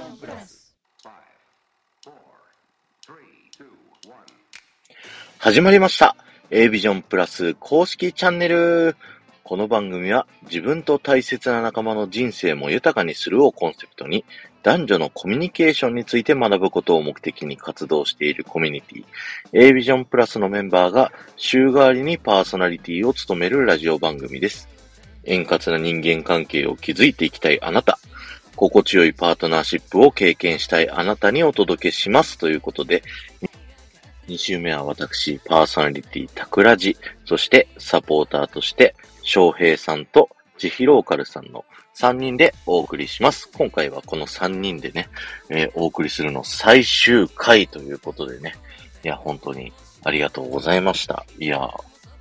ジョンプラス始まりました。A ビジョンプラス公式チャンネル。この番組は自分と大切な仲間の人生も豊かにするをコンセプトに男女のコミュニケーションについて学ぶことを目的に活動しているコミュニティ A ビジョンプラスのメンバーが週替わりにパーソナリティを務めるラジオ番組です。円滑な人間関係を築いていきたいあなた。心地よいパートナーシップを経験したいあなたにお届けしますということで、2週目は私、パーソナリティ、タクラジ、そしてサポーターとして、翔平さんとジヒローカルさんの3人でお送りします。今回はこの3人でね、えーお送りするの最終回ということでね、いや、本当にありがとうございました。いや、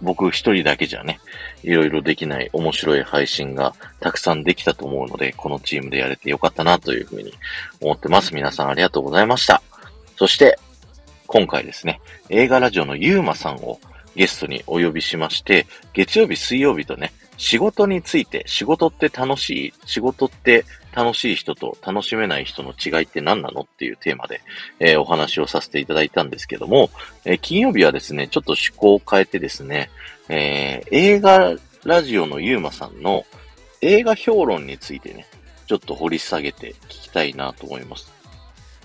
僕一人だけじゃね、いろいろできない面白い配信がたくさんできたと思うので、このチームでやれてよかったなというふうに思ってます。皆さんありがとうございました。そして、今回ですね、映画ラジオのゆうまさんをゲストにお呼びしまして、月曜日、水曜日とね、仕事について、仕事って楽しい仕事って楽しい人と楽しめない人の違いって何なのっていうテーマで、えーお話をさせていただいたんですけども、えー金曜日はですね、ちょっと趣向を変えてですね、えー映画ラジオのゆうまさんの映画評論についてね、ちょっと掘り下げて聞きたいなと思います。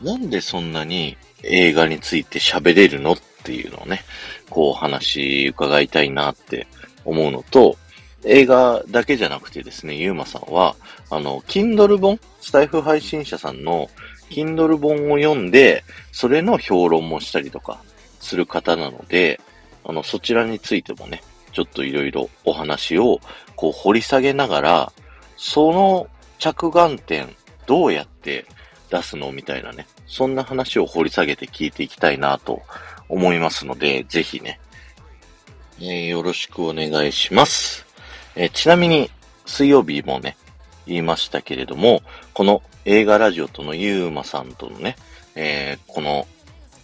なんでそんなに映画について喋れるのっていうのをね、こうお話伺いたいなって思うのと、映画だけじゃなくてですね、ゆうまさんは、あの、Kindle 本、スタイフ配信者さんの Kindle 本を読んで、それの評論もしたりとかする方なので、あの、そちらについてもね、ちょっといろいろお話をこう掘り下げながら、その着眼点どうやって出すのみたいなね、そんな話を掘り下げて聞いていきたいなと思いますので、ぜひね、えーよろしくお願いします。えーちなみに、水曜日もね、言いましたけれども、この映画ラジオとのゆうまさんとのね、えーこの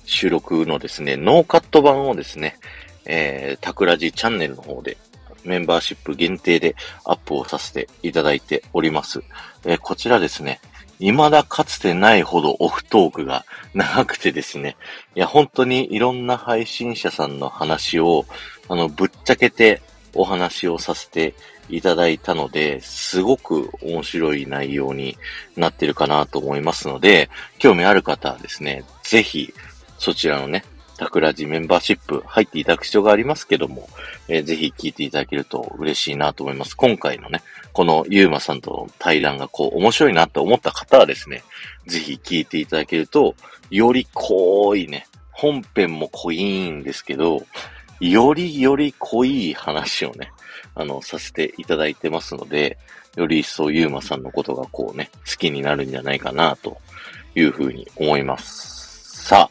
収録のですね、ノーカット版をですね、えー、タクラジチャンネルの方で、メンバーシップ限定でアップをさせていただいております。えーこちらですね、未だかつてないほどオフトークが長くてですね、いや、本当にいろんな配信者さんの話を、あの、ぶっちゃけてお話をさせていただいたので、すごく面白い内容になってるかなと思いますので、興味ある方はですね、ぜひ、そちらのね、タクラジメンバーシップ入っていただく必要がありますけども、えーぜひ聞いていただけると嬉しいなと思います。今回のね、このゆうまさんとの対談がこう面白いなと思った方はですね、ぜひ聞いていただけると、より濃いね、本編も濃いんですけど、よりより濃い話をね、あの、させていただいてますので、より一層ゆうまさんのことがこうね、好きになるんじゃないかな、というふうに思います。さあ、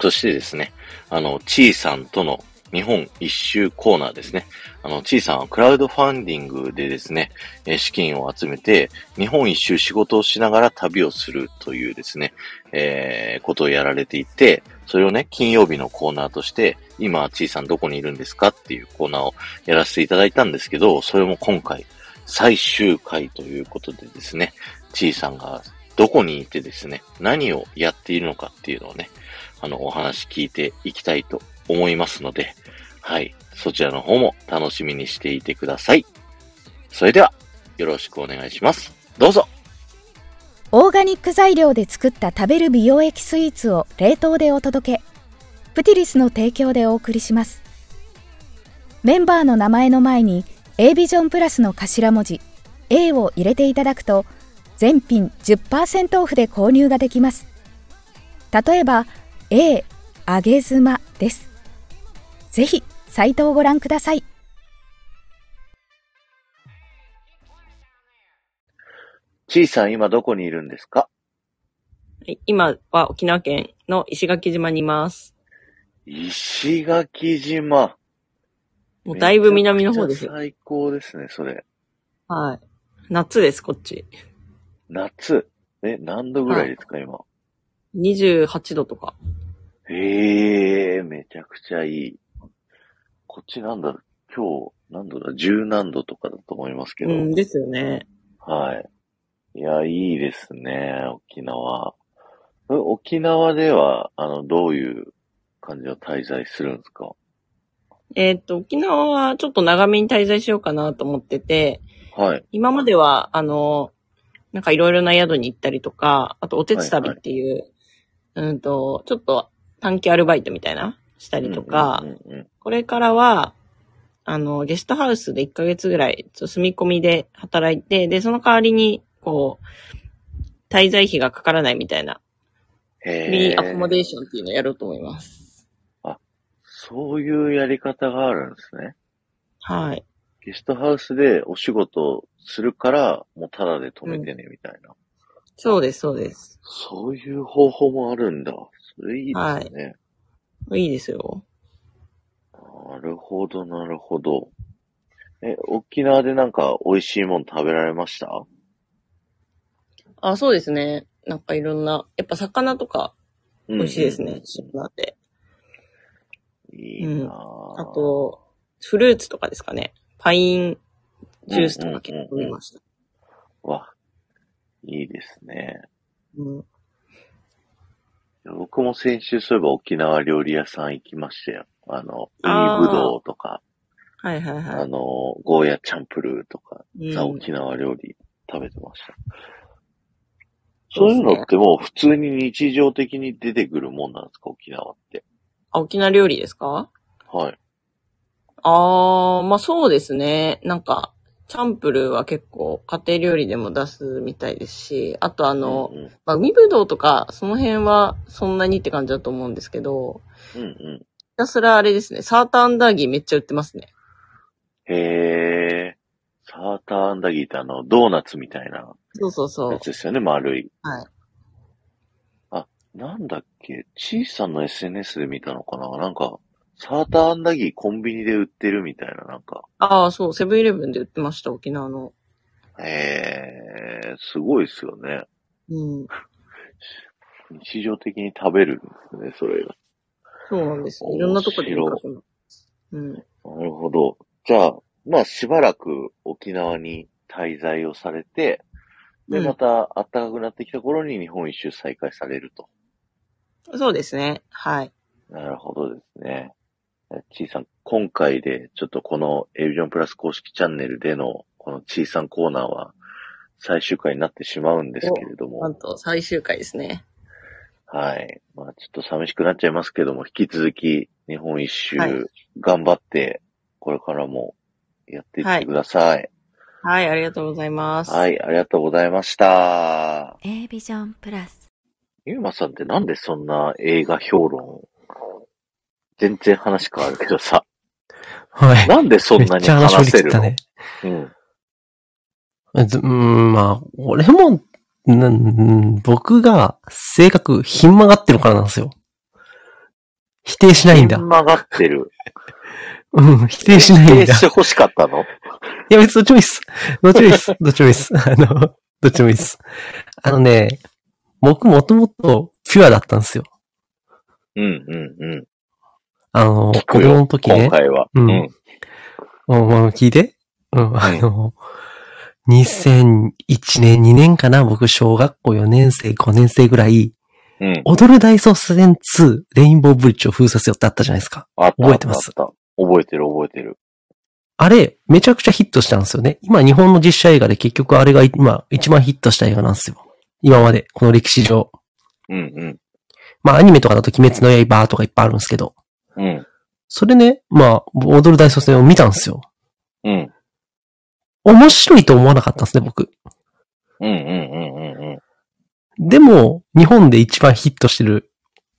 そしてですね、あの、ちいさんとの日本一周コーナーですね。あの、ちーさんはクラウドファンディングでですね、え資金を集めて、日本一周仕事をしながら旅をするというですね、えーことをやられていて、それをね、金曜日のコーナーとして、今、ちーさんどこにいるんですかっていうコーナーをやらせていただいたんですけど、それも今回、最終回ということでですね、ちーさんがどこにいてですね、何をやっているのかっていうのをね、あの、お話聞いていきたいと思いますので、はい。そちらの方も楽しみにしていてください。それでは、よろしくお願いします。どうぞオーガニック材料で作った食べる美容液スイーツを冷凍でお届け。プティリスの提供でお送りします。メンバーの名前の前に A ビジョンプラスの頭文字 A を入れていただくと全品10%オフで購入ができます。例えば A 揚げ妻です。ぜひサイトをご覧ください。ちいさん今どこにいるんですか？はい今は沖縄県の石垣島にいます。石垣島。もうだいぶ南の方ですよ。最高ですね、それ。はい。夏です、こっち。夏？え、何度ぐらいですか、今？28度とか。へえ、めちゃくちゃいい。こっちなんだろう、今日、何度だ、十何度とかだと思いますけど。うん、ですよね。はい。いや、いいですね、沖縄。え沖縄では、あの、どういう感じの滞在するんですか？えーっと、沖縄はちょっと長めに滞在しようかなと思ってて、はい。今までは、あの、なんかいろいろな宿に行ったりとか、あとおてつ旅っていう、うんと、ちょっと短期アルバイトみたいな、したりとか、うんうんうんこれからは、あの、ゲストハウスで1ヶ月ぐらい、住み込みで働いて、で、その代わりに、こう、滞在費がかからないみたいな、フへリーアコモデーーションっていうのをやろうと思います。そういうやり方があるんですね。はい。ゲストハウスでお仕事するから、もうタダで止めてね、みたいな。そうです、そうです。そういう方法もあるんだ。それいいですね。いいですよ。なるほど、なるほど。え、沖縄でなんか美味しいもの食べられました？あ、そうですね。なんかいろんな、やっぱ魚とか美味しいですね。旬なんで。いいなぁあと、フルーツとかですかね。パインジュースとか結構飲みました。わ、いいですね。うん。僕も先週そういえば沖縄料理屋さん行きましたよ。あの、あー海ぶどうとか、はいはいはあの、ゴーヤチャンプルーとか、い。ザ・うん沖縄料理食べてました。そういうのってもう普通に日常的に出てくるもんなんですか、沖縄って。あ、沖縄料理ですか？はい。あー、まあそうですね。なんか、チャンプルーは結構家庭料理でも出すみたいですし、あとあの、うんうん、まあ海ぶどうとか、その辺はそんなにって感じだと思うんですけど、うんうん。ひたすらあれですね、サーターアンダーギーめっちゃ売ってますね。へー。サーターアンダギーってあの、ドーナツみたいなそうそうそうや。つですよね、丸い。はい。なんだっけ、チーさんの SNS で見たのかな？なんか、サーターアンダギーコンビニで売ってるみたいな、なんか。ああ、そう、セブンイレブンで売ってました、沖縄の。へー、すごいですよね。うん。日常的に食べるんですね、それが。そうなんです。いろんなとこで見かけます。うん。なるほど。じゃあ、まあしばらく沖縄に滞在をされて、で、うんまた暖かくなってきた頃に日本一周再開されると。そうですね。はい。なるほどですね。えちいさん、今回でちょっとこのエビジョンプラス公式チャンネルでのこのちいさんコーナーは最終回になってしまうんですけれどもなん、と最終回ですね。はい。まあちょっと寂しくなっちゃいますけども、引き続き日本一周はい頑張って、これからもやっていってください。はい、ありがとうございます。はい、ありがとうございました。A ビジョンプラスゆうまさんってなんでそんな映画評論全然話変わるけどさ、はい。なんでそんめなに話せるの、ね。うん。ずうーん、まあ、俺も、なうん僕が性格ひん曲がってるからなんですよ。否定しないんだ。曲がってる。うん、否定しないんだ否定し。て欲しかったの？いや、別にどっちもいいっす。どっちもいいっす。どっちもいいっす。あの、どっちもいいっす。あのね、僕もともとピュアだったんですよ。うんうんうん。あの、子供の時ね。今回は。うんうん。うん、まあ聞いて。うん、あの、2001年、2年かな？僕、小学校4年生、5年生ぐらい、うん。踊る大捜査線2、レインボーブリッジを封鎖せよってあったじゃないですか。あった覚えてます？覚えてる覚えてる。あれ、めちゃくちゃヒットしたんですよね。今、日本の実写映画で結局あれが今、一番ヒットした映画なんですよ。今まで、この歴史上。うんうん。まあ、アニメとかだと鬼滅の刃とかいっぱいあるんですけど。うん。それね、まあ、踊る大捜査線を見たんですよ。うん。面白いと思わなかったんですね、僕。うんうんうんうんうん。でも、日本で一番ヒットしてる。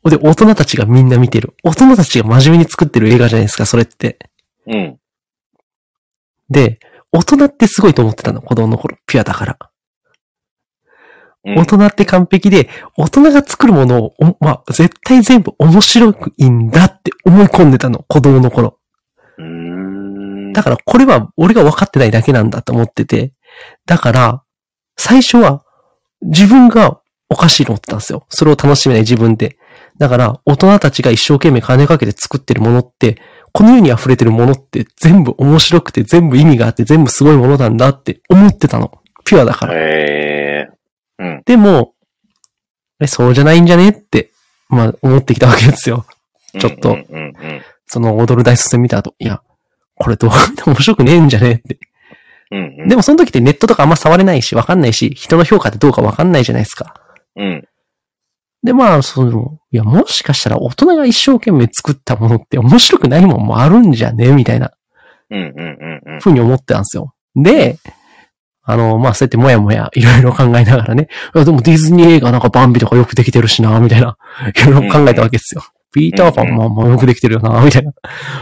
で、大人たちがみんな見てる。大人たちが真面目に作ってる映画じゃないですか、それって。うん。で、大人ってすごいと思ってたの、子供の頃。ピュアだから。うん大人って完璧で、大人が作るものを、おまあ、絶対全部面白くいいんだって思い込んでたの、子供の頃。だから、これは俺が分かってないだけなんだと思ってて。だから、最初は、自分がおかしいと思ってたんですよ。それを楽しめない自分で。だから、大人たちが一生懸命金かけて作ってるものって、この世に溢れてるものって全部面白くて全部意味があって全部すごいものなんだって思ってたの。ピュアだから。へえ。うん。でも、え、そうじゃないんじゃねって、まあ、思ってきたわけですよ。ちょっとその踊る大卒戦見た後、いや、これどうでも面白くねえんじゃねえって。うんうん。でもその時ってネットとかあんま触れないし、わかんないし、人の評価ってどうかわかんないじゃないですか。うん。で、まあ、その、いや、もしかしたら大人が一生懸命作ったものって面白くないもんもあるんじゃねみたいなうんうんうんうん。ふうに思ってたんですよ。で、あの、まあ、そうやってもやもやいろいろ考えながらね、いやでもディズニー映画なんかバンビとかよくできてるしな、みたいな、いろいろ考えたわけですよ。ピーターパンもまあよくできてるよな、みたいな。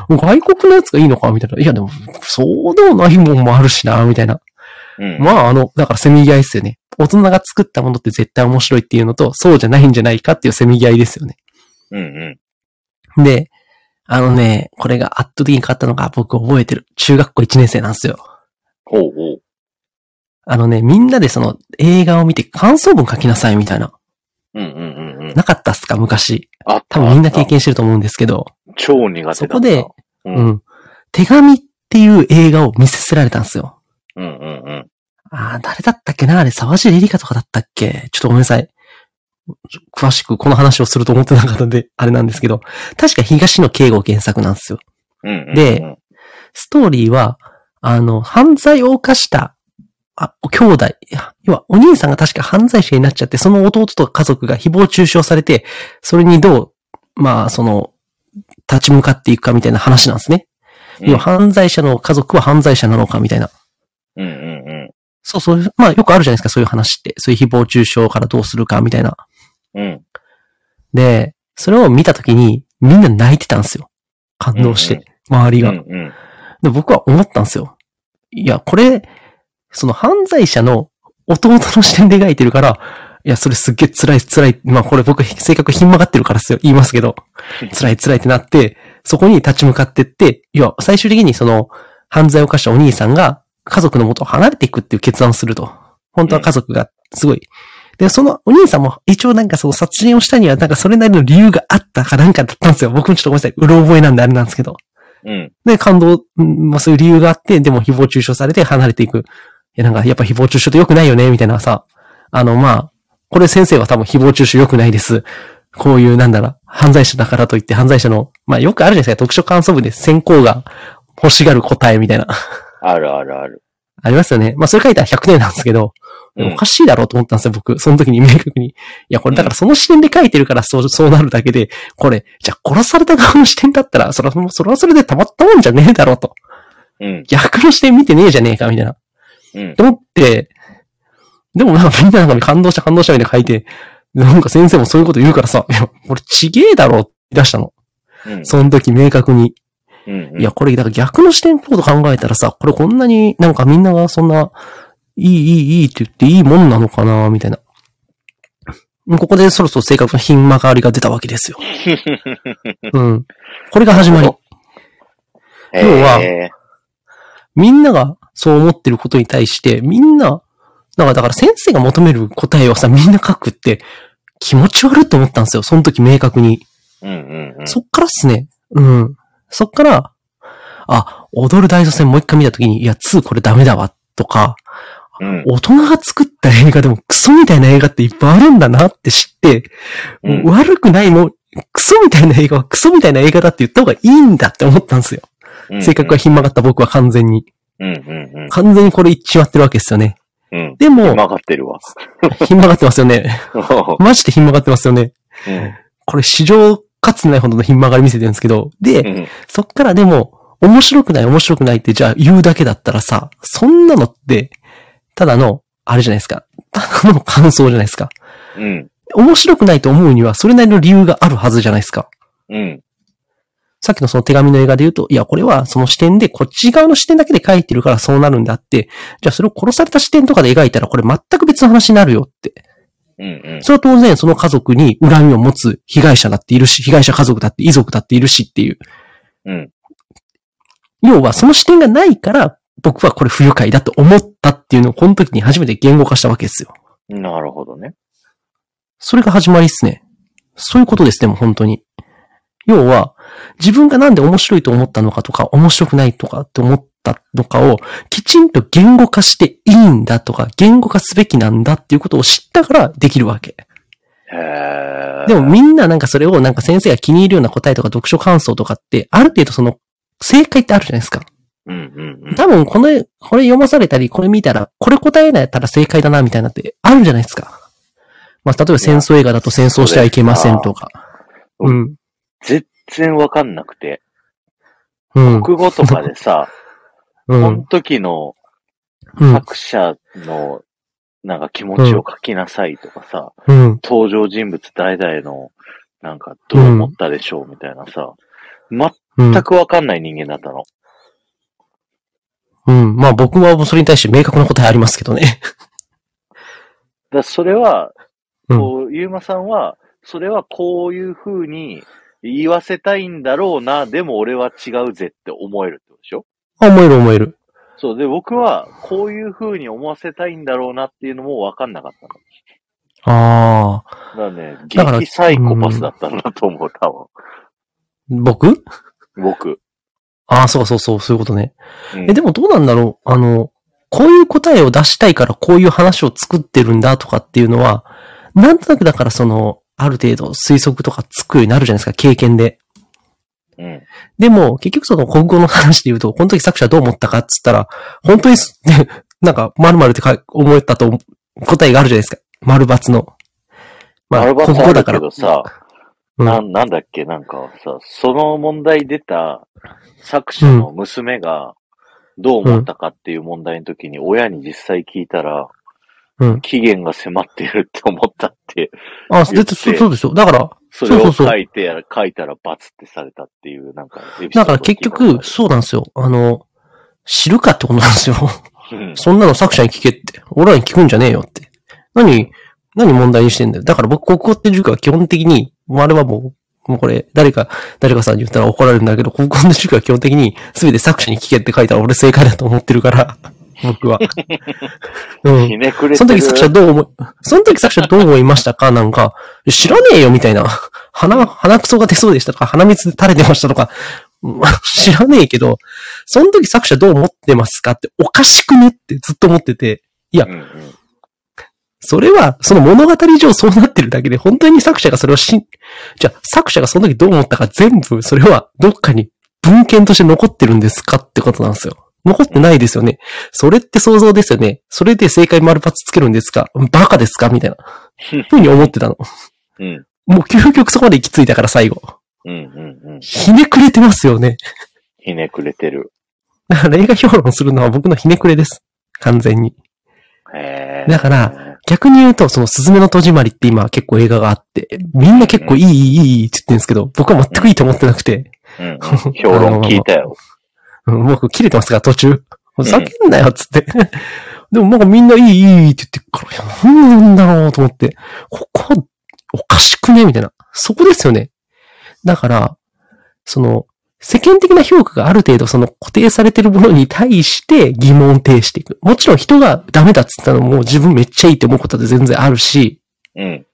外国のやつがいいのかみたいな。いや、でも、そうでもないもんもあるしな、みたいな。うん。まあ、あの、だからせめぎ合いですよね。大人が作ったものって絶対面白いっていうのと、そうじゃないんじゃないかっていうせめぎ合いですよね。うんうん。で、あのね、これが圧倒的に変わったのが僕覚えてる。中学校1年生なんですよ。ほうほう。あのね、みんなでその映画を見て感想文書きなさいみたいな。うんうんうんうん。なかったっすか昔。あった。多分みんな経験してると思うんですけど。た。超苦手だった。そこで、う。うんん。手紙っていう映画を見せせられたんですよ。うんうんうん。ああ、誰だったっけなあれ、沢尻エリカとかだったっけ？ちょっとごめんなさい。詳しくこの話をすると思ってなかったんで、あれなんですけど、確か東野敬吾原作なんですよ。うんうんうん。で、ストーリーは、あの、犯罪を犯した、あ、兄弟、要はお兄さんが確か犯罪者になっちゃって、その弟と家族が誹謗中傷されて、それにどう、まあ、その、立ち向かっていくかみたいな話なんですね。うん、要は犯罪者の家族は犯罪者なのかみたいな。うんうんうん。そうそう、まあよくあるじゃないですか、そういう話って。そういう誹謗中傷からどうするかみたいな。うん。で、それを見たときに、みんな泣いてたんですよ。感動して、うん周りが。うんうん。で、僕は思ったんですよ。いや、これ、その犯罪者の弟の視点で描いてるから、いや、それすっげえ辛い辛い。まあこれ僕性格ひん曲がってるからですよ。言いますけど。辛い辛いってなって、そこに立ち向かってって、いや、最終的にその犯罪を犯したお兄さんが家族の元を離れていくっていう決断をすると。本当は家族がすごい。で、そのお兄さんも一応なんかその殺人をしたにはなんかそれなりの理由があったかなんかだったんですよ。僕もちょっとごめんなさい。うろ覚えなんであれなんですけど。うん。で、感動、うんまあそういう理由があって、でも誹謗中傷されて離れていく。いや、なんかやっぱ誹謗中傷って良くないよね、みたいなさ。あの、まあ、これ先生は多分誹謗中傷良くないです。こういう、なんだろう、犯罪者だからといって犯罪者の、まあよくあるじゃないですか、読書感想文で先行が欲しがる答えみたいな。あるあるある。ありますよね。まあそれ書いたら100点なんですけど、うんおかしいだろうと思ったんですよ、僕。その時に明確に。いや、これだからその視点で書いてるからそう、そうなるだけで、これ、じゃあ殺された側の視点だったら、それは、それはそれでたまったもんじゃねえだろうと。うん。逆の視点見てねえじゃねえか、みたいな。うん。と思って、でもなんかみんななんか感動した感動したみたいな書いて、なんか先生もそういうこと言うからさ、いや、これちげえだろって出したの。うん。その時明確に。うん。いや、これ、だから逆の視点ってこと考えたらさ、これこんなになんかみんながそんな、いい、いい、いいって言っていいもんなのかな、みたいな。ここでそろそろ性格の品間変わりが出たわけですよ。うん。これが始まり。要はえみんながそう思ってることに対して、みんな、なんかだから先生が求める答えをさ、みんな書くって気持ち悪いと思ったんですよ。その時明確に。ー、うんうんうん。そっからっすね。うん。そっから、あ、踊る大祖戦もう一回見たときに、いや、2これダメだわ、とか、うん。大人が作った映画でもクソみたいな映画っていっぱいあるんだなって知って、うん悪くないもう、クソみたいな映画はクソみたいな映画だって言った方がいいんだって思ったんですよ。性格がひん曲がった僕は完全に。うんうんうん。完全にこれ言っちまってるわけですよね。うん。でも、曲がってるわ。ひん曲がってますよね。マジでひん曲がってますよね。うん。これ史上かつてないほどのひん曲がり見せてるんですけど、で、うん。そっからでも、面白くない面白くないってじゃあ言うだけだったらさ、そんなのって、ただの、あれじゃないですか。ただの感想じゃないですか。うん。面白くないと思うには、それなりの理由があるはずじゃないですか。うん。さっきのその手紙の映画で言うと、いや、これはその視点で、こっち側の視点だけで書いてるからそうなるんだって、じゃあそれを殺された視点とかで描いたら、これ全く別の話になるよって。うんうん。それは当然その家族に恨みを持つ被害者だっているし、被害者家族だって遺族だっているしっていう。うん。要はその視点がないから、僕はこれ不愉快だと思ったっていうのをこの時に初めて言語化したわけですよ。なるほどね。それが始まりっすね。そういうことです、でも本当に。要は、自分がなんで面白いと思ったのかとか、面白くないとかって思っったのかを、きちんと言語化していいんだとか、言語化すべきなんだっていうことを知ったからできるわけ。でもみんななんかそれをなんか先生が気に入るような答えとか読書感想とかって、ある程度その、正解ってあるじゃないですか。うんうんうん。多分この、これ読まされたり、これ見たら、これ答えないたら正解だな、みたいなってあるじゃないですか。まあ、例えば戦争映画だと戦争してはいけませんとか。うん。全然わかんなくて。うん。国語とかでさ、うこのん。時のうん。作者のなんか気持ちを書きなさいとかさ、うん。登場人物誰々のなんかどう思ったでしょうみたいなさ、うん。全くわかんない人間だったの。うん。まあ僕はそれに対して明確な答えありますけどね。だそれは、うんこう、ゆうまさんは、それはこういう風に言わせたいんだろうな、でも俺は違うぜって思えるってことでしょ？あ思える思える。そう。で、僕は、こういう風に思わせたいんだろうなっていうのも分かんなかったの。ああ。だからね、だから激サイコパスだったんだと思う、多僕分。僕？ああ、そうそうそう、そういうことね。うんえ、でもどうなんだろう？あの、こういう答えを出したいからこういう話を作ってるんだとかっていうのは、なんとなくだからその、ある程度推測とかつくようになるじゃないですか、経験で。うん。でも、結局その国語の話で言うと、この時作者はどう思ったかっつったら、本当にす、ね、なんか、〇〇ってか思ったと答えがあるじゃないですか。丸×の。まあ、丸抜ある国語だから。けどさ、うんな、なんだっけ、なんかさ、その問題出た作者の娘がどう思ったかっていう問題の時に親に実際聞いたら、うん。期限が迫っているって思ったって、あ、絶対そうそうですよ。だから、それうそうそう書いてやら、書いたら罰ってされたっていう、なんかだから結局、そうなんですよ。あの、知るかってことなんですよ。うん。そんなの作者に聞けって。俺らに聞くんじゃねえよって。何、何問題にしてんだよ。だから僕、国語って授業は基本的に、もうあれはもう、もうこれ、誰か、誰かさんに言ったら怒られるんだけど、国語の授業は基本的に、すべて作者に聞けって書いたら俺正解だと思ってるから、僕は。うん。ひねくれてる。その時作者どう思い、その時作者どう思いましたか？なんか、知らねえよみたいな。鼻、鼻くそが出そうでしたとか、鼻水垂れてましたとか、う ん知らねえけど、その時作者どう思ってますかっておかしくねってずっと思ってて、うんうん。それは、その物語上そうなってるだけで、本当に作者がそれをしん、じゃあ作者がその時どう思ったか全部、それはどっかに文献として残ってるんですかってことなんですよ。残ってないですよね。それって想像ですよね。それで正解丸抜つけるんですか？バカですか？みたいな。ふうに思ってたの。うん。もう究極そこまで行き着いたから最後。うんうんうん。ひねくれてますよね。ひねくれてる。だから映画評論するのは僕のひねくれです。完全に。へーだから、逆に言うと、その、すずめの戸締まりって今結構映画があって、みんな結構いい、いい、いいって言ってるんですけど、僕は全くいいと思ってなくて、うんうん。評論聞いたよ。うん僕切れてますから、途中。ふざけんなよ、っつって。でもなんかみんないい、いいって言ってるから、いや、なんなんだろうと思って、ここ、おかしくねみたいな。そこですよね。だから、その、世間的な評価がある程度その固定されてるものに対して疑問を呈していく。もちろん人がダメだっつったのも自分めっちゃいいって思うことって全然あるし、うん。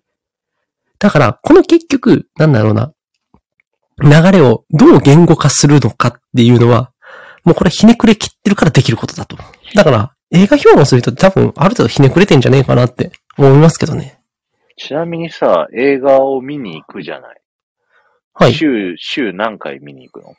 だから、この結局、なんだろうな、流れをどう言語化するのかっていうのは、もうこれひねくれ切ってるからできることだと。だから、映画評論する人って多分ある程度ひねくれてんじゃねえかなって思いますけどね。ちなみにさ、映画を見に行くじゃない。はい。週、週何回見に行くの？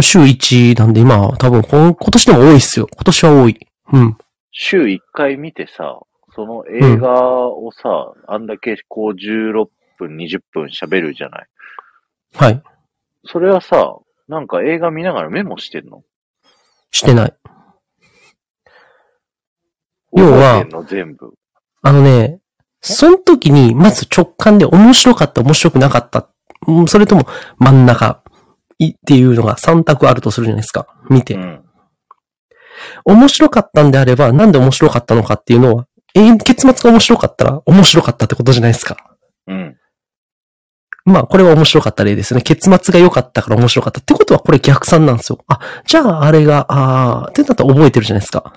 週1なんで今、多分今年でも多いっすよ。今年は多い。うん。週1回見てさ、その映画をさ、あんだけこう16分、20分喋るじゃない。はい。それはさ、なんか映画見ながらメモしてんの？してない。要は。あのね、その時に、まず直感で面白かった、面白くなかった。うんそれとも真ん中いっていうのが3択あるとするじゃないですか。見て。うん。面白かったんであれば、なんで面白かったのかっていうのは、結末が面白かったら面白かったってことじゃないですか。うん。まあ、これは面白かった例ですね。結末が良かったから面白かったってことは、これ逆算なんですよ。あ、じゃああれが、あーってなったら覚えてるじゃないですか。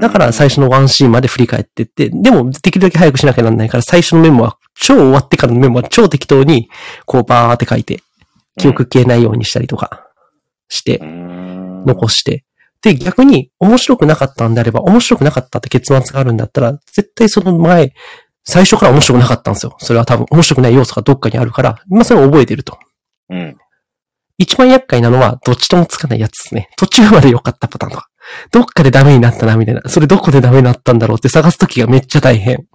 だから最初のワンシーンまで振り返ってって、でもできるだけ早くしなきゃなんないから、最初のメモは、超終わってからのメモは超適当に、こうバーって書いて、記憶消えないようにしたりとかして残して。で、逆に面白くなかったんであれば、面白くなかったって結末があるんだったら、絶対その前、最初から面白くなかったんですよ。それは多分面白くない要素がどっかにあるから、まあそれを覚えてると。うん。一番厄介なのは、どっちともつかないやつですね。途中まで良かったパターンとか。どっかでダメになったな、みたいな。それどこでダメになったんだろうって探すときがめっちゃ大変。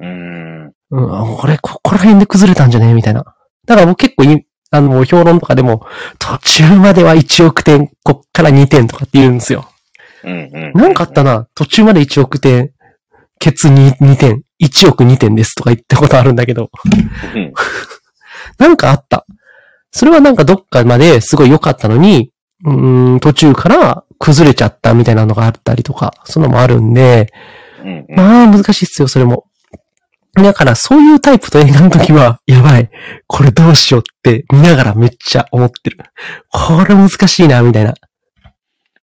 うん。うん、あこれ、ここら辺で崩れたんじゃねみたいな。だから僕結構い、あの、評論とかでも、途中までは1億点、こっから2点とかって言うんですよ。うん。うん。なんかあったな、途中まで1億点、ケツ 2, 2点、1億2点ですとか言ったことあるんだけど、うん。なんかあった。それはなんかどっかまですごい良かったのに、うーん、途中から崩れちゃったみたいなのがあったりとか、そのもあるんで、うん。まあ難しいっすよ、それも。だからそういうタイプの映画の時は、やばい、これどうしようって見ながらめっちゃ思ってる。これ難しいな、みたいな。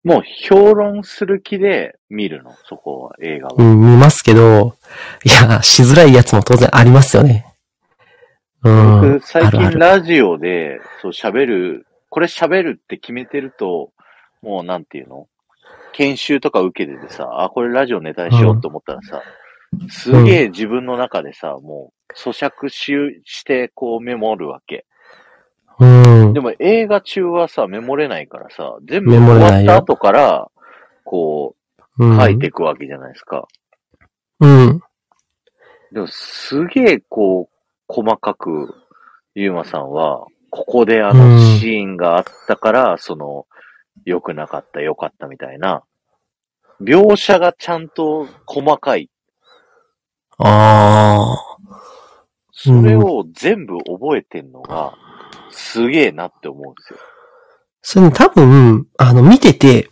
もう評論する気で見るの、そこは、映画は。うん、見ますけど、いや、しづらいやつも当然ありますよね。うん。僕、最近。ラジオで、そう喋る、これ喋るって決めてると、もうなんていうの？研修とか受けててさ、あ、これラジオネタにしようと思ったらさ、すげえ自分の中でさ、もう咀嚼しして、こうメモるわけ。うんで。も映画中はさ、メモれないからさ、全部終わった後から、こう、うん書いていくわけじゃないですか。うん。でも、すげえ、こう、細かく、ゆうまさんは、ここであのうんシーンがあったから、その、良くなかった、良かったみたいな、描写がちゃんと細かい。ああ。それを全部覚えてんのが、すげえなって思うんですよ。それね、多分、あの、見てて、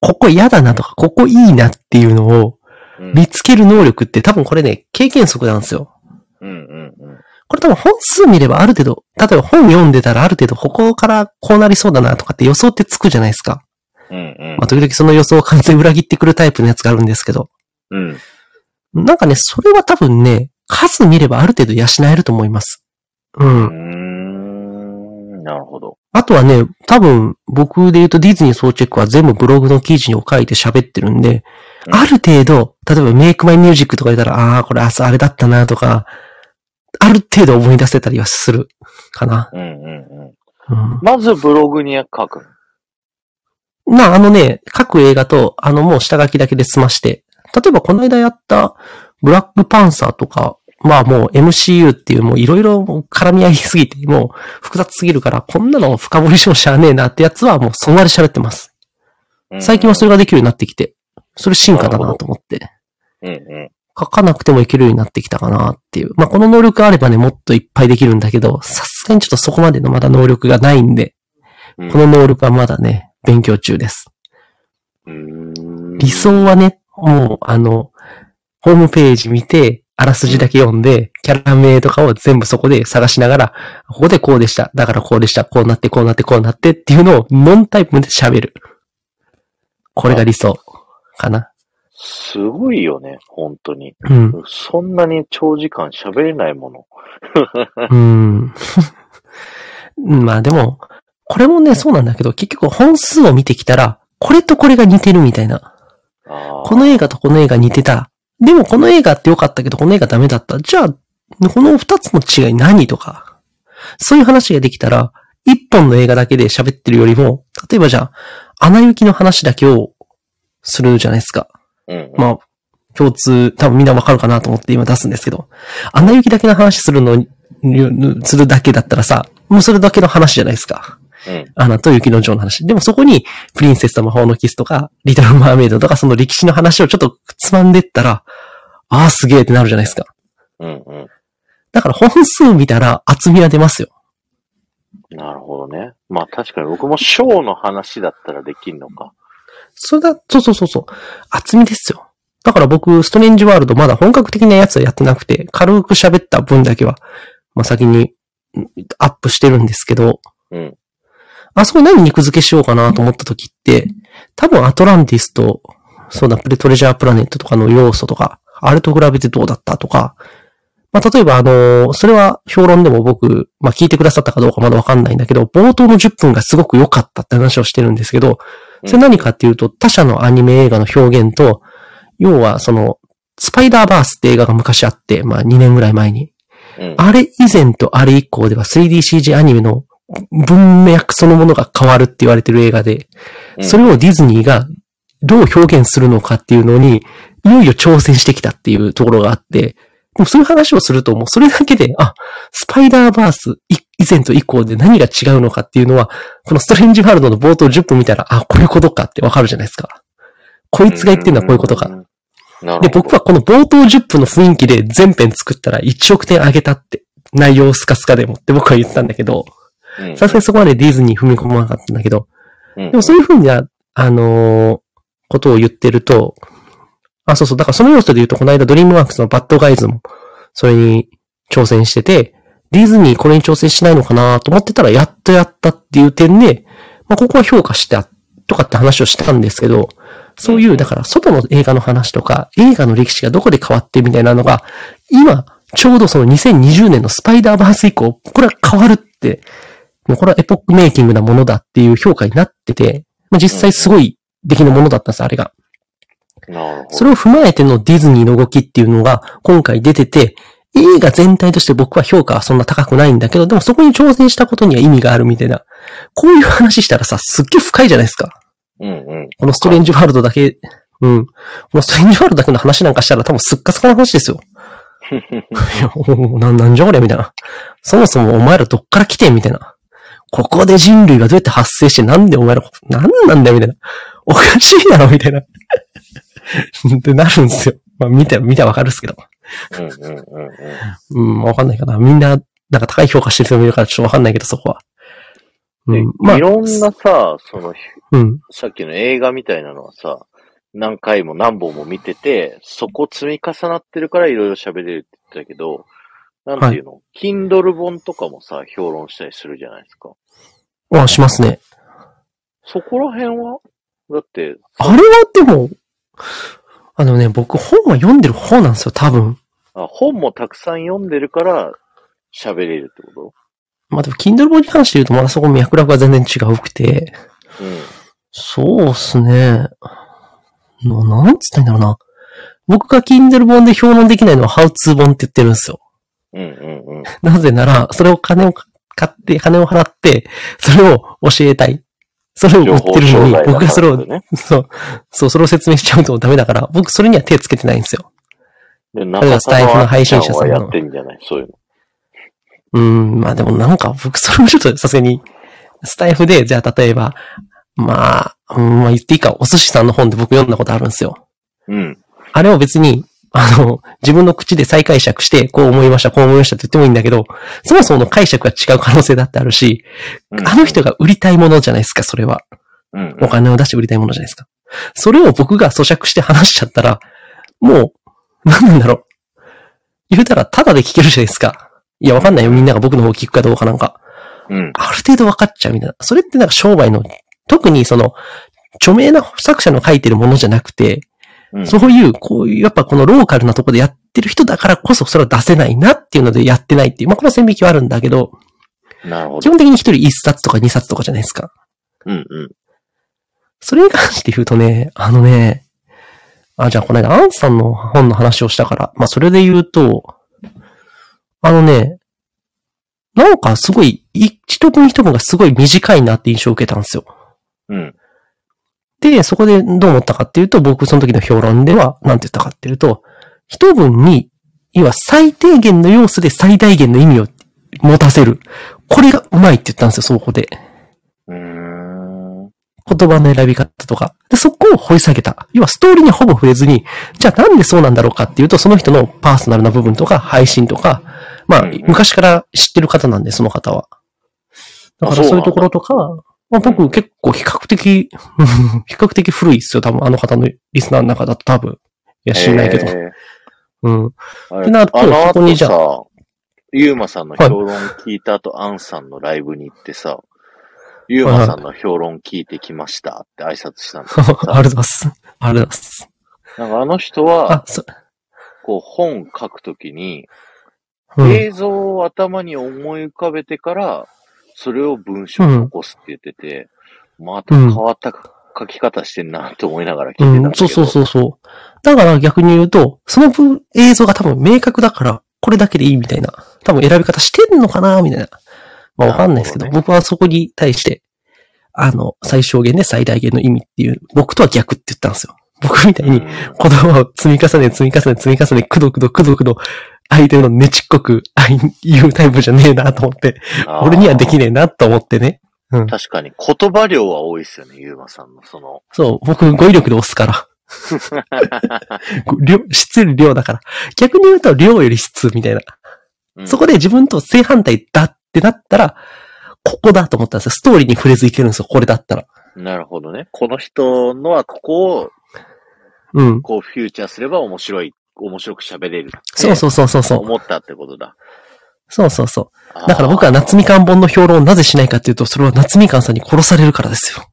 ここ嫌だなとか、ここいいなっていうのをうん。見つける能力って多分これね、経験則なんですよ。うんうんうん。これ多分本数見ればある程度、例えば本読んでたらある程度ここからこうなりそうだなとかって予想ってつくじゃないですか。うんうんまあ、時々その予想を完全に裏切ってくるタイプのやつがあるんですけど。うん。なんかね、それは多分ね、数見ればある程度養えると思います。う。うんーん。なるほど。あとはね、多分僕で言うとディズニー総チェックは全部ブログの記事を書いて喋ってるんで、うんある程度、例えばメイクマイミュージックとか言ったら、ああー、これああれだったなとか、ある程度思い出せたりはするかな。うんうんうん。うん。まずブログに書くの？まあ、あのね、各映画と、あの、もう下書きだけで済まして、例えばこの間やった、ブラックパンサーとか、まあもう MCU っていうもういろいろ絡み合いすぎて、もう複雑すぎるから、こんなの深掘りしてもしゃあねえなってやつはもうそんなに喋ってます。うん最近はそれができるようになってきて、それ進化だなと思って、うんうん。書かなくてもいけるようになってきたかなっていう。まあこの能力があればね、もっといっぱいできるんだけど、さすがにちょっとそこまでのまだ能力がないんで、うんこの能力はまだね、勉強中です。理想はね、もう、あの、ホームページ見て、あらすじだけ読んで、キャラ名とかを全部そこで探しながら、ここでこうでした。だからこうでした。こうなって、こうなって、こうなってっていうのをノンタイプで喋る。これが理想かな。すごいよね、本当に。うん。そんなに長時間喋れないもの。うん。まあでも、これもね、そうなんだけど、結局本数を見てきたら、これとこれが似てるみたいな。この映画とこの映画似てた。でもこの映画って良かったけど、この映画ダメだった。じゃあ、この二つの違い何とか。そういう話ができたら、一本の映画だけで喋ってるよりも、例えばじゃあ、アナ雪の話だけをするじゃないですか。うんうん。まあ、共通、多分みんなわかるかなと思って今出すんですけど、アナ雪だけの話するのに、するだけだったらさ、もうそれだけの話じゃないですか。うん。アナと雪の女王の話。でもそこに、プリンセスと魔法のキスとか、リトルマーメイドとか、その歴史の話をちょっとつまんでったら、ああ、すげえってなるじゃないですか。うんうだから本数見たら厚みは出ますよ。ん。なるほどね。まあ確かに僕もショーの話だったらできんのか。それだ、そうそうそうそう。厚みですよ。だから僕、ストレンジワールドまだ本格的なやつはやってなくて、軽く喋った分だけは、まあ先にうんアップしてるんですけど、うん。あそこ何肉付けしようかなと思った時って、多分アトランティスと、そうだ、プレトレジャープラネットとかの要素とか、あれと比べてどうだったとか、ままあ、例えばあの、それは評論でも僕、まあ、聞いてくださったかどうかまだわかんないんだけど、冒頭の10分がすごく良かったって話をしてるんですけど、それ何かっていうと、他社のアニメ映画の表現と、要はその、スパイダーバースって映画が昔あって、まあ2年ぐらい前に。うん。あれ以前とあれ以降では 3DCG アニメの文脈そのものが変わるって言われてる映画で、うんそれをディズニーがどう表現するのかっていうのに、いよいよ挑戦してきたっていうところがあって、でもそういう話をするともうそれだけで、あ、スパイダーバースい以前と以降で何が違うのかっていうのは、このストレンジワールドの冒頭10分見たら、あ、こういうことかってわかるじゃないですか。こいつが言ってるのはこういうことか。で、僕はこの冒頭10分の雰囲気で全編作ったら1億点上げたって、内容スカスカでもって僕は言ったんだけど、うん、さすがにそこまでディズニー踏み込まなかったんだけど、うん、でもそういうふうな、あのーことを言ってると、あ、そうそう、だからその要素で言うと、この間ドリームワークスのバッドガイズも、それに挑戦してて、ディズニーこれに挑戦しないのかなと思ってたら、やっとやったっていう点で、まあ、ここは評価した、とかって話をしたんですけど、そういう、だから、外の映画の話とか、映画の歴史がどこで変わってみたいなのが、今、ちょうどその2020年のスパイダーバース以降、これは変わるって、これはエポックメイキングなものだっていう評価になってて、まあ実際すごい出来のものだったんです、あれが。それを踏まえてのディズニーの動きっていうのが今回出てて、映画全体として僕は評価はそんな高くないんだけど、でもそこに挑戦したことには意味があるみたいな。こういう話したらさ、すっげえ深いじゃないですか。うんうん。このストレンジワールドだけ、うん。このストレンジワールドだけの話なんかしたら多分すっかすかな話ですよ。いや、おな、なんじゃこれみたいな。そもそもお前らどっから来てんみたいな。ここで人類がどうやって発生してなんでお前ら、なんなんだよみたいな。おかしいだろみたいな。ってなるんですよ。まあ見て、見てわかるっすけど。うんうんうんうん。うん、わかんないかな。みんな、なんか高い評価してる人もいるからちょっとわかんないけど、そこは。うでん、まあい、ろんなさ、その、うん。さっきの映画みたいなのはさ、何回も何本も見てて、そこ積み重なってるからいろいろ喋れるって言ってたけど、なんていうの、Kindle 本とかもさ、評論したりするじゃないですか。あ、しますね。そこら辺は？だって、あれはでも、あのね、僕本は読んでる方なんですよ、多分。あ本もたくさん読んでるから喋れるってこまあでも、Kindle 本に関して言うと、まだそこ脈絡が全然違うくて、とうん。そうっすね。のなんつったんだろうな。僕が Kindle 本で評論できないのは How to 本って言ってるんですよ。うんうんうん。なぜなら、それを金を買って、金を払って、それを教えたい。それを売ってるのに、僕がそれを、ね。そう、そう、それを説明しちゃうとダメだから、僕それには手つけてないんですよ。で、れがスタイフの配信者さんやってんじゃない？そういうの。うーん、まあでもなんか、僕それもちょっとさすがに、スタイフで、じゃあ例えば、まあ、うん、まあ言っていいか、お寿司さんの本で僕読んだことあるんですよ。うん。あれを別に、あの、自分の口で再解釈して、こう思いました、こう思いましたって言ってもいいんだけど、そもそもの解釈が違う可能性だってあるし、うんあの人が売りたいものじゃないですか、それは。うん。お金を出して売りたいものじゃないですか。それを僕が咀嚼して話しちゃったら、もう、なんなんだろう。言うたら、ただで聞けるじゃないですか。いや、わかんないよ。みんなが僕の方を聞くかどうかなんか。うん。ある程度分かっちゃうみたいな。それってなんか商売の、特にその、著名な作者の書いてるものじゃなくて、うん。そういう、こういう、やっぱこのローカルなとこでやってる人だからこそそれを出せないなっていうのでやってないっていう、まあこの線引きはあるんだけど、なるほど。基本的に一人一冊とか二冊とかじゃないですか。うんうん。それに関して言うとね、あのね、あ、じゃあこの間アンさんの本の話をしたから、まあそれで言うと、あのね、なんかすごい、一文一文がすごい短いなって印象を受けたんですよ。うん。で、そこでどう思ったかっていうと、僕その時の評論では、なんて言ったかっていうと、一文に、要は最低限の要素で最大限の意味を持たせる。これがうまいって言ったんですよ、そこで。うーん。言葉の選び方とか。で、そこを掘り下げた。要はストーリーにほぼ触れずに、じゃあなんでそうなんだろうかっていうと、その人のパーソナルな部分とか、配信とか、まあ昔から知ってる方なんで、その方は。だからそういうところとか、まあ、僕結構比較的、比較的古いっすよ、多分あの方のリスナーの中だと多分。いや、知んないけど。えーうん。あってなるとそこにじゃあゆうまさんの評論聞いた後、アンさんのライブに行ってさ、ゆうまさんの評論聞いてきましたって挨拶したんだけど ありがとうございます。ありがとうございます。なんかあの人はこう本書くときに、うん。映像を頭に思い浮かべてから、それを文章に起こすって言ってて、また変わった書き方してんなって思いながら聞いてたんけど。そうそうそうそう。だから逆に言うと、その分映像が多分明確だから、これだけでいいみたいな、多分選び方してんのかなみたいな。まあわかんないですけど、ど僕はそこに対して、あの、最小限で最大限の意味っていう、僕とは逆って言ったんですよ。僕みたいにうん言葉を積み重ね、積み重ね、積み重ね、くどくどくどくど、相手のねちっこく言うタイプじゃねえなと思って、俺にはできねえなと思ってね。確かに言葉量は多いですよね、ゆうまさんのその。そう、僕語彙力で押すから。量、質より量だから。逆に言うと量より質みたいな。うんそこで自分と正反対だってなったら、ここだと思ったんですよ。ストーリーに触れずいけるんですよ。これだったら。なるほどね。この人のはここをうん。こうフューチャーすれば面白い、面白く喋れる。そうそうそうそうそう。思ったってことだ。そうそうそう。だから僕は夏みかん本の評論をなぜしないかっていうと、それは夏みかんさんに殺されるからですよ。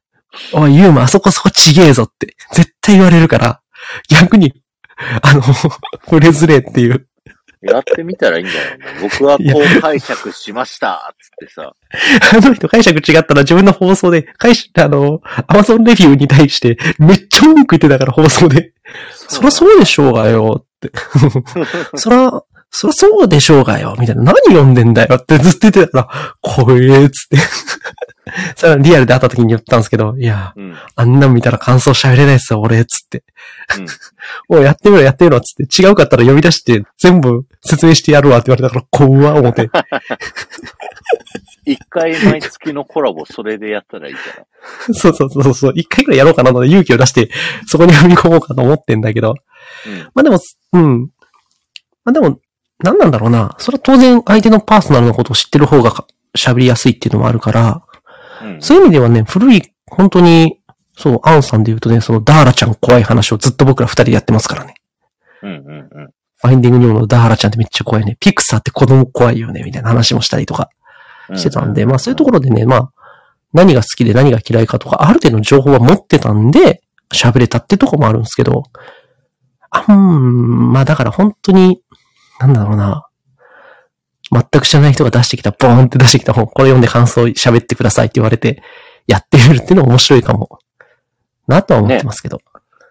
おい、ユーマ、あそこそこちげえぞって、絶対言われるから、逆に、あの、触れずれっていう。やってみたらいいんじゃないの？僕はこう解釈しましたつってさ。あの人解釈違ったら自分の放送で、解釈、あの、アマゾンレビューに対して、めっちゃ文句言ってたから放送で。そりゃそうでしょうがよって。そら、そらそうでしょうがよみたいな。何読んでんだよってずっと言ってたから、怖えっつって。それはリアルで会った時に言ったんですけど、いや、うん。うん。あんなん見たら感想喋れないっすよ、俺、つって。おい、やってみろ、やってみろ、つって。違うかったら呼び出して、全部説明してやるわって言われたから、怖っ、思って。一回毎月のコラボそれでやったらいいから。そうそうそうそう。一回くらいやろうかなので勇気を出して、そこに踏み込もうかと思ってんだけど。うん。まあでも、うん。まあでも、何なんだろうな。それは当然相手のパーソナルのことを知ってる方がか喋りやすいっていうのもあるから、うん。そういう意味ではね、古い、本当に、そう、アンさんで言うとね、そのダーラちゃん怖い話をずっと僕ら二人でやってますからね。うんうんうん。ファインディングニューのダーラちゃんってめっちゃ怖いね。ピクサーって子供怖いよね、みたいな話もしたりとかしてたんで、まあそういうところでね、まあ、何が好きで何が嫌いかとか、ある程度の情報は持ってたんで、喋れたってとこもあるんですけど、あうん、まあだから本当に、なんだろうな。全く知らない人が出してきた、ボーンって出してきた本、これ読んで感想喋ってくださいって言われて、やってみるっていうのも面白いかも。なとは思ってますけど。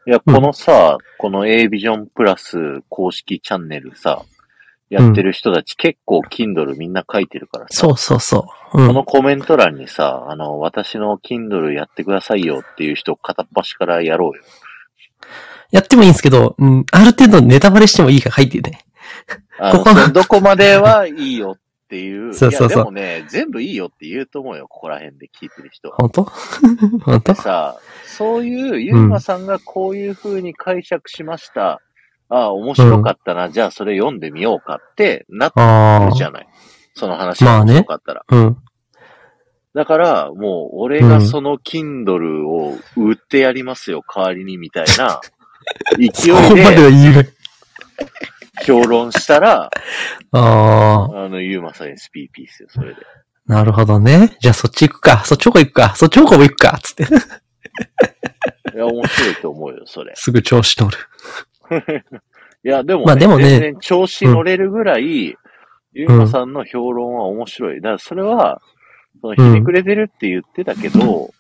いや、うんこのさ、この A ビジョンプラス公式チャンネルさ、やってる人たち結構 Kindle みんな書いてるからさ。そうそうそう。うん。このコメント欄にさ、あの、私の Kindle やってくださいよっていう人片っ端からやろうよ。やってもいいんですけど、うん、ある程度ネタバレしてもいいから書いてね。あのここそどこまではいいよっていう。そうそうそういや、でもね、全部いいよって言うと思うよ、ここら辺で聞いてる人。本当？本当？でさ、そういう、ゆうまさんがこういう風に解釈しました。ああ、面白かったな、じゃあそれ読んでみようかってなってあるじゃない。その話が面白かったら。あ。うん。だから、もう、俺がその Kindle を売ってやりますよ、代わりに、みたいな、勢 いそこまではで言えない。評論したら、ああ。あの、ゆうまさん SPP ですよ、それで。なるほどね。じゃあそっち行くか。そっち方向行くか。そっち方向も行くか。つって。いや、面白いと思うよ、それ。すぐ調子乗る。いや、でもね、まあでもね全然調子乗れるぐらい、ゆうまさんの評論は面白い。だからそれは、そのひねくれてるって言ってたけど、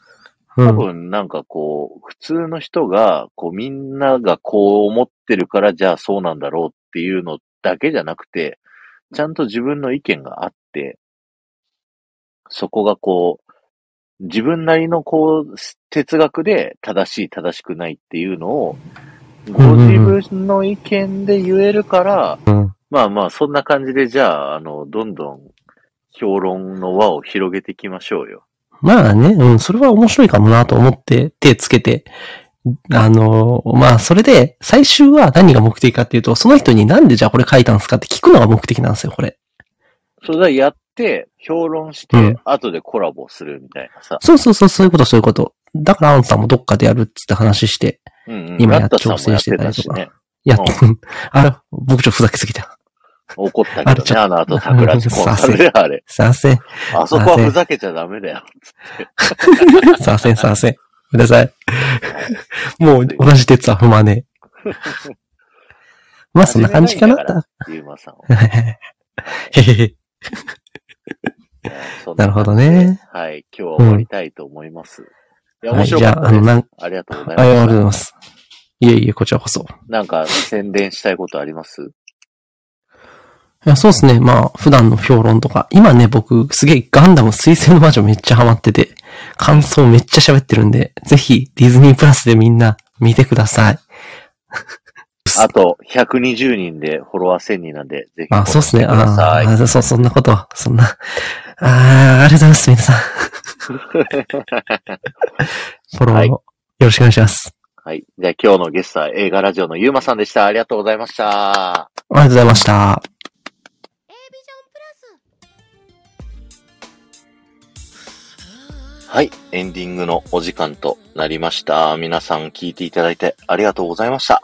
うん。多分なんかこう、普通の人が、こうみんながこう思ってるから、じゃあそうなんだろうっていうのだけじゃなくて、ちゃんと自分の意見があって、そこがこう、自分なりのこう、哲学で正しい正しくないっていうのを、ご自分の意見で言えるから、うん。まあまあ、そんな感じで、じゃあ、あの、どんどん評論の輪を広げていきましょうよ。まあね、うん、それは面白いかもなと思って手つけて、あの、まあそれで最終は何が目的かっていうと、その人になんでじゃあこれ書いたんですかって聞くのが目的なんですよ、これ。それでやって、評論して、うん後でコラボするみたいなさ。そうそうそう、そういうこと、そういうこと。だからアンさんもどっかでやるっつって話して、うんうん。今やラッタさんも調整してたりとかやってやって、あれ、僕ちょっとふざけすぎた。怒ったけどね、あの後、桜地コンサルであれ。させん、あそこはふざけちゃダメだよ。させん、させん。ごめんなさい。もう同じ鉄は踏まねえ。まあそんな感じかな。ゆうまさん なるほどね。はい。今日は終わりたいと思います。いや、はい、面白じゃあ、あの、かったです。なん、ありがとうございありがとうございます。いえいえ、こちらこそ。た。なんか、宣伝したいことあります？いや、そうですね。まあ、普段の評論とか。今ね、僕、すげえガンダム水星の魔女めっちゃハマってて、感想めっちゃ喋ってるんで、ぜひディズニープラスでみんな見てください。あと、120人でフォロワー1000人なんで、ぜひ。あ、そうですね。ああ、そう、そんなことは、そんな。ああ、ありがとうございます、皆さん。フォロー、はいよろしくお願いします。はい。じゃあ今日のゲストは映画ラジオのゆうまさんでした。ありがとうございました。ありがとうございました。はい。エンディングのお時間となりました。皆さん聞いていただいてありがとうございました。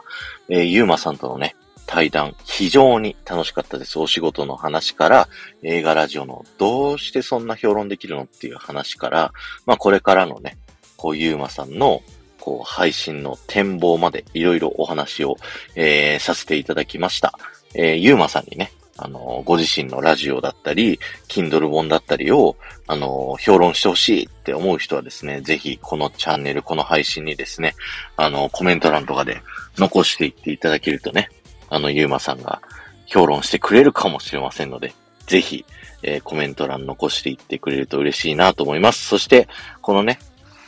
えーゆうまさんとのね、対談、非常に楽しかったです。お仕事の話から、映画ラジオのどうしてそんな評論できるのっていう話から、まあこれからのね、こうゆうまさんの、こう配信の展望までいろいろお話を、えーさせていただきました。えーゆうまさんにね、あの、ご自身のラジオだったり、Kindle 本だったりを、あの、評論してほしいって思う人はですね、ぜひこのチャンネル、この配信にですね、あの、コメント欄とかで残していっていただけるとね、あの、ゆうまさんが評論してくれるかもしれませんので、ぜひ、えーコメント欄残していってくれると嬉しいなと思います。そして、このね、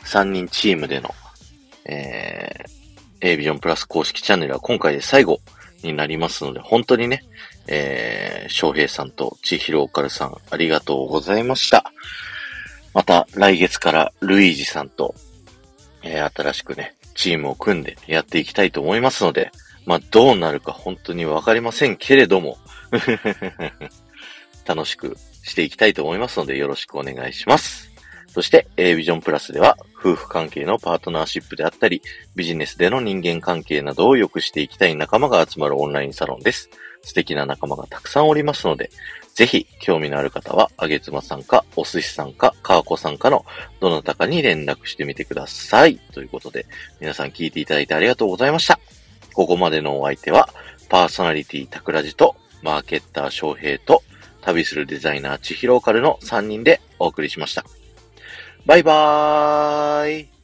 3人チームでの、えー、A ビジョンプラス公式チャンネルは今回で最後になりますので、本当にね、えー、翔平さんと千尋オカルさん、ありがとうございました。また、来月からルイージさんと、えー、新しくね、チームを組んでやっていきたいと思いますので、まあ、どうなるか本当にわかりませんけれども、楽しくしていきたいと思いますので、よろしくお願いします。そして、A ビジョンプラスでは、夫婦関係のパートナーシップであったり、ビジネスでの人間関係などを良くしていきたい仲間が集まるオンラインサロンです。素敵な仲間がたくさんおりますので、ぜひ、興味のある方は、あげつまさんか、お寿司さんか、かわこさんかの、どなたかに連絡してみてください。ということで、皆さん聞いていただいてありがとうございました。ここまでのお相手は、パーソナリティタクラジと、マーケッター翔平と、旅するデザイナー千尋オカルの3人でお送りしました。バイバーイ。